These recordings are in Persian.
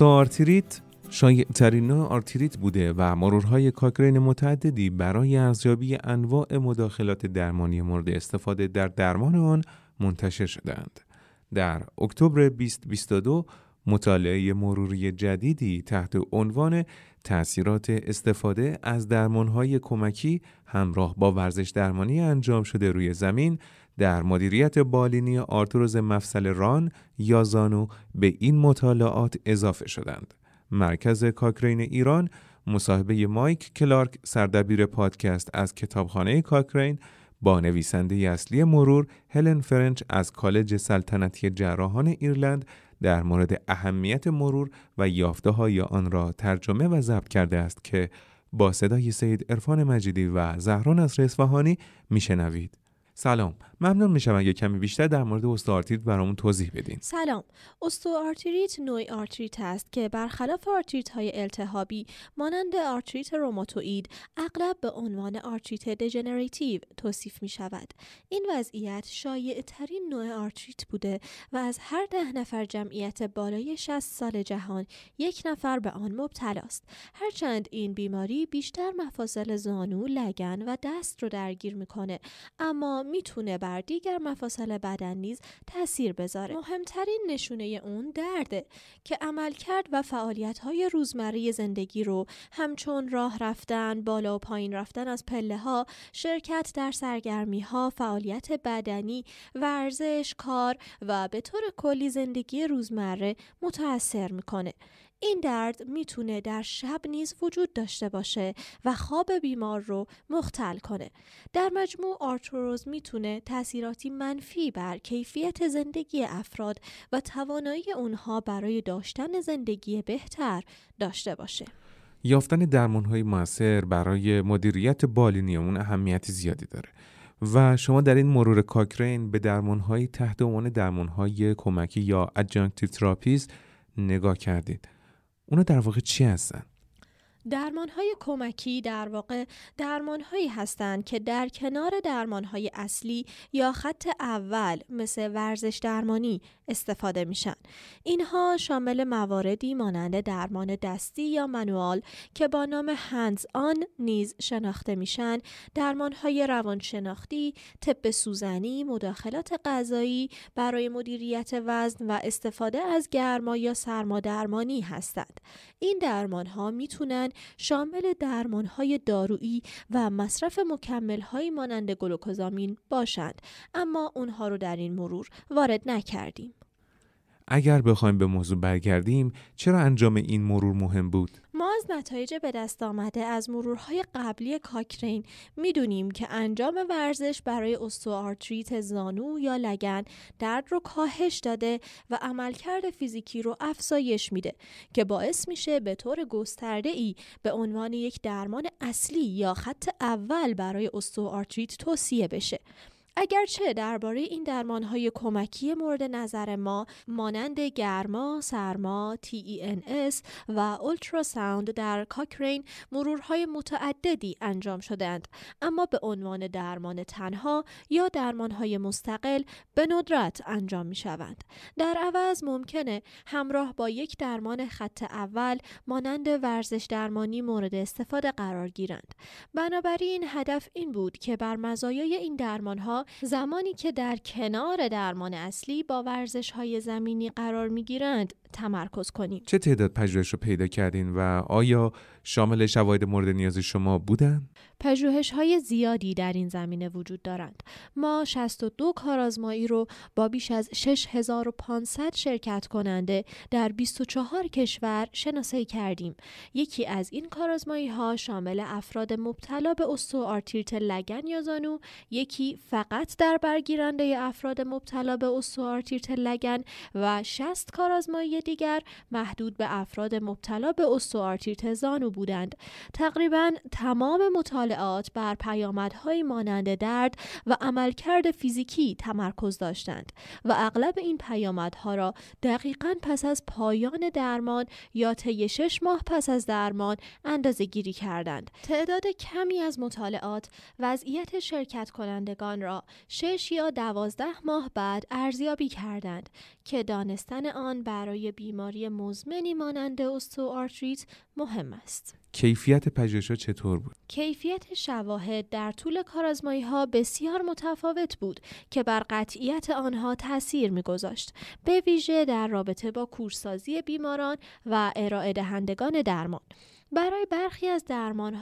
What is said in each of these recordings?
استئوآرتریت شایع ترین نوع آرتریت بوده و مرورهای کاکرین متعددی برای ارزیابی انواع مداخلات درمانی مورد استفاده در درمان آن منتشر شدند. در اکتبر 2022 مطالعه مروری جدیدی تحت عنوان تأثیرات استفاده از درمانهای کمکی همراه با ورزش درمانی انجام شده روی زمین در مدیریت بالینی آرتروز مفصل ران یا زانو به این مطالعات اضافه شدند. مرکز کاکرین ایران مصاحبه مایک کلارک سردبیر پادکست از کتابخانه کاکرین با نویسنده اصلی مرور هلن فرنچ از کالج سلطنتی جراحان ایرلند در مورد اهمیت مرور و یافته های آن را ترجمه و ضبط کرده است که با صدای سید عرفان مجیدی و زهران از اصفهانی میشنوید. سلام ممنون میشم اگه کمی بیشتر در مورد استئوآرتریت برامون توضیح بدین. سلام استئوآرتریت نوعی آرتریت است که برخلاف آرتریت های التهابی مانند آرتریت روماتوئید اغلب به عنوان آرتریت دژنراتیو توصیف می شود این وضعیت شایع ترین نوع آرتریت بوده و از هر ده نفر جمعیت بالای 60 سال جهان یک نفر به آن مبتلاست. هرچند این بیماری بیشتر مفاصل زانو لگن و دست رو درگیر می‌کنه اما می‌تونه بر دیگر مفاصل بدن نیز تاثیر بذاره. مهمترین نشونه اون درده که عمل کرد و فعالیت های روزمره زندگی رو همچون راه رفتن بالا و پایین رفتن از پله ها شرکت در سرگرمی ها فعالیت بدنی ورزش کار و به طور کلی زندگی روزمره متاثر می‌کنه. این درد می‌تونه در شب نیز وجود داشته باشه و خواب بیمار رو مختل کنه. در مجموع آرتروز می‌تونه تاثیراتی منفی بر کیفیت زندگی افراد و توانایی اونها برای داشتن زندگی بهتر داشته باشه. یافتن درمان های موثر برای مدیریت بالینی اون اهمیت زیادی داره. و شما در این مرور کاکرین به درمان های تحت عنوان درمان های کمکی یا adjunctive therapies نگاه کردید. اونا در واقع چی هستن؟ درمان های کمکی در واقع درمان هایی هستند که در کنار درمان های اصلی یا خط اول مثل ورزش درمانی استفاده میشن. اینها شامل مواردی مانند درمان دستی یا منوال که با نام هندز آن نیز شناخته میشن، درمان های روانشناختی، طب سوزنی، مداخلات غذایی برای مدیریت وزن و استفاده از گرما یا سرما درمانی هستند. این درمان ها می‌تونن شامل درمان های دارویی و مصرف مکمل های مانند گلوکوزامین باشند اما اونها رو در این مرور وارد نکردیم. اگر بخوایم به موضوع برگردیم چرا انجام این مرور مهم بود؟ ما از نتایج به دست آمده از مرورهای قبلی کاکرین می‌دونیم که انجام ورزش برای استوارتریت زانو یا لگن درد رو کاهش داده و عملکرد فیزیکی رو افزایش میده که باعث میشه به طور گسترده ای به عنوان یک درمان اصلی یا خط اول برای استوارتریت توصیه بشه اگرچه درباره این درمانهای کمکی مورد نظر ما مانند گرما، سرما، TENS و اولتراساوند در کاکرین مرورهای متعددی انجام شدند اما به عنوان درمان تنها یا درمانهای مستقل به ندرت انجام می شوند. در عوض ممکنه همراه با یک درمان خط اول مانند ورزش درمانی مورد استفاده قرار گیرند. بنابراین هدف این بود که بر مزایای این درمانها زمانی که در کنار درمان اصلی با ورزش های زمینی قرار می گیرند تمرکز کنیم چه تعداد پژوهش رو پیدا کردین و آیا شامل شواهد مورد نیاز شما بودن؟ پژوهش های زیادی در این زمینه وجود دارند. ما 62 کارآزمایی رو با بیش از 6500 شرکت کننده در 24 کشور شناسایی کردیم. یکی از این کارآزمایی ها شامل افراد مبتلا به استئوآرتریت لگن یا زانو، یکی فقط در برگیرنده افراد مبتلا به استئوآرتریت لگن و 60 کارآزمایی دیگر محدود به افراد مبتلا به استئوآرتریت زانو بودند تقریبا تمام مطالعات بر پیامدهای مانند درد و عملکرد فیزیکی تمرکز داشتند و اغلب این پیامدها را دقیقا پس از پایان درمان یا طی شش ماه پس از درمان اندازه گیری کردند تعداد کمی از مطالعات وضعیت شرکت کنندگان را شش یا دوازده ماه بعد ارزیابی کردند که دانستن آن برای بیماری مزمنی مانند استوآرتریت مهم است. کیفیت پژوهش‌ها چطور بود؟ کیفیت شواهد در طول کارازمایی ها بسیار متفاوت بود که بر قطعیت آنها تاثیر میگذاشت. به ویژه در رابطه با کورسازی بیماران و ارائه دهندگان درمان. برای برخی از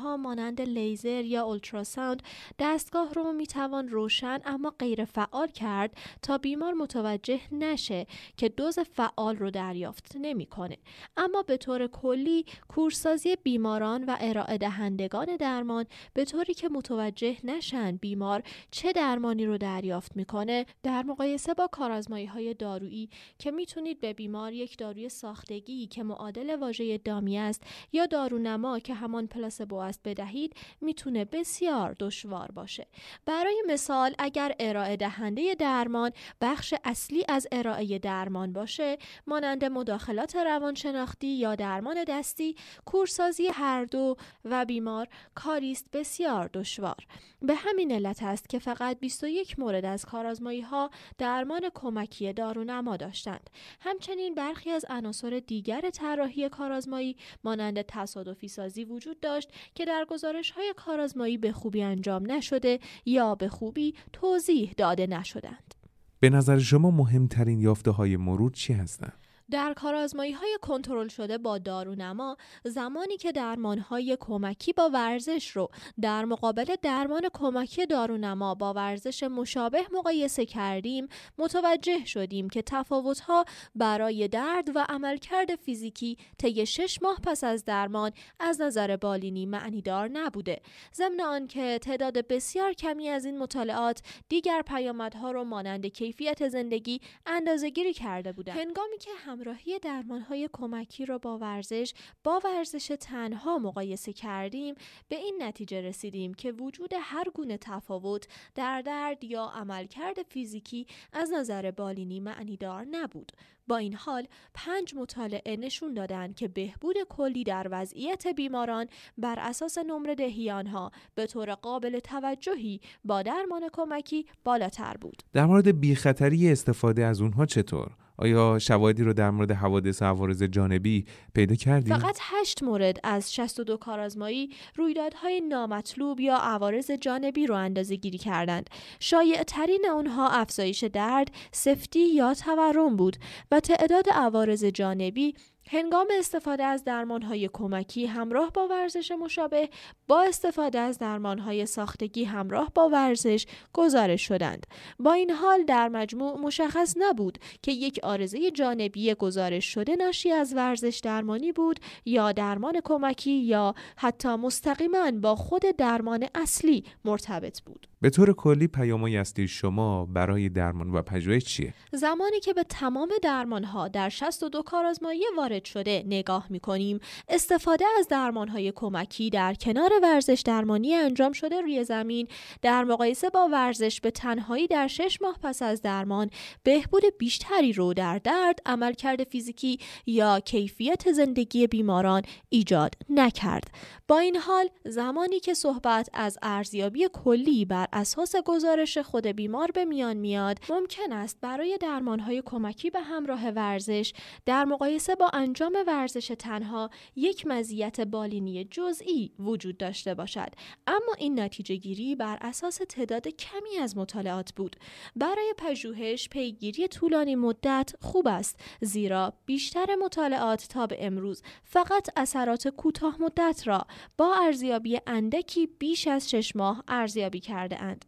ها مانند لیزر یا اولتراساوند دستگاه رو می‌توان روشن اما غیر فعال کرد تا بیمار متوجه نشه که دوز فعال رو دریافت نمی‌کنه. اما به طور کلی کورسازی بیماران و ارائه دهندگان درمان به طوری که متوجه نشن بیمار چه درمانی رو دریافت می‌کنه در مقایسه با کارازمایی های دارویی که می‌تونید به بیمار یک داروی ساختگی که معادل واژه دامی است یا دارو نما که همان پلاسبو است بدهید می‌تونه بسیار دشوار باشه. برای مثال اگر ارائه دهنده درمان بخش اصلی از ارائه درمان باشه مانند مداخلات روانشناختی یا درمان دستی کورسازی هر دو و بیمار کاری است بسیار دشوار. به همین علت است که فقط 21 مورد از کارآزمایی ها درمان کمکی دارونما داشتند. همچنین برخی از عناصر دیگر طراحی کارآزمایی مانند تصادف تصادفی سازی وجود داشت که در گزارش های کارآزمایی به خوبی انجام نشده یا به خوبی توضیح داده نشدند. به نظر شما مهمترین یافته های مرور چی هستند؟ در کارازمایی های کنترل شده با دارونما زمانی که درمان های کمکی با ورزش رو در مقابل درمان کمکی دارونما با ورزش مشابه مقایسه کردیم متوجه شدیم که تفاوت ها برای درد و عملکرد فیزیکی طی شش ماه پس از درمان از نظر بالینی معنیدار نبوده. ضمن آنکه تعداد بسیار کمی از این مطالعات دیگر پیامدها رو مانند کیفیت زندگی اندازهگیری کرده بودند. هنگامی که هم همراهی درمانهای کمکی را با ورزش با ورزش تنها مقایسه کردیم به این نتیجه رسیدیم که وجود هر گونه تفاوت در درد یا عملکرد فیزیکی از نظر بالینی معنیدار نبود با این حال پنج مطالعه نشون دادند که بهبود کلی در وضعیت بیماران بر اساس نمره دهی آنها به طور قابل توجهی با درمان کمکی بالاتر بود. در مورد بیخطری استفاده از اونها چطور؟ آیا شواهدی رو در مورد حوادث و عوارض جانبی پیدا کردیم؟ فقط هشت مورد از 62 کارآزمایی رویدادهای نامطلوب یا عوارض جانبی رو اندازه گیری کردند. شایع ترین آنها افزایش درد، سفتی یا تورم بود و تعداد عوارض جانبی هنگام استفاده از درمانهای کمکی همراه با ورزش مشابه با استفاده از درمانهای ساختگی همراه با ورزش گزارش شدند. با این حال در مجموع مشخص نبود که یک آرزه جانبی گزارش شده ناشی از ورزش درمانی بود یا درمان کمکی یا حتی مستقیما با خود درمان اصلی مرتبط بود. به طور کلی پیامهای اصلی شما برای درمان و پژوهش چیه؟ زمانی که به تمام درمانها در 62 کارآزمایی وارد شده نگاه می کنیم استفاده از درمانهای کمکی در کنار ورزش درمانی انجام شده روی زمین در مقایسه با ورزش به تنهایی در 6 ماه پس از درمان بهبود بیشتری رو در درد عملکرد فیزیکی یا کیفیت زندگی بیماران ایجاد نکرد با این حال زمانی که صحبت از ارزیابی کلی بر اساس گزارش خود بیمار به میان میاد ممکن است برای درمانهای کمکی به همراه ورزش در مقایسه با انجام ورزش تنها یک مزیت بالینی جزئی وجود داشته باشد. اما این نتیجه گیری بر اساس تعداد کمی از مطالعات بود. برای پژوهش پیگیری طولانی مدت خوب است زیرا بیشتر مطالعات تا به امروز فقط اثرات کوتاه مدت را با ارزیابی اندکی بیش از شش ماه ارزیابی کرده اند.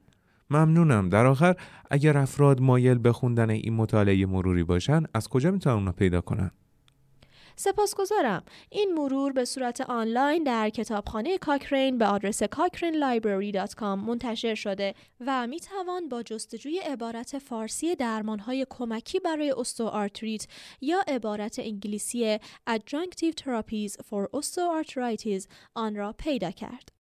ممنونم در آخر اگر افراد مایل به خوندن این مطالعه مروری باشن از کجا می‌تونن اونو پیدا کنن سپاسگزارم. این مرور به صورت آنلاین در کتابخانه کاکرین به آدرس cochranelibrary.com منتشر شده و می توان با جستجوی عبارت فارسی درمانهای کمکی برای اوستوآرتریت یا عبارت انگلیسی Adjunctive Therapies for Osteoarthritis آن را پیدا کرد.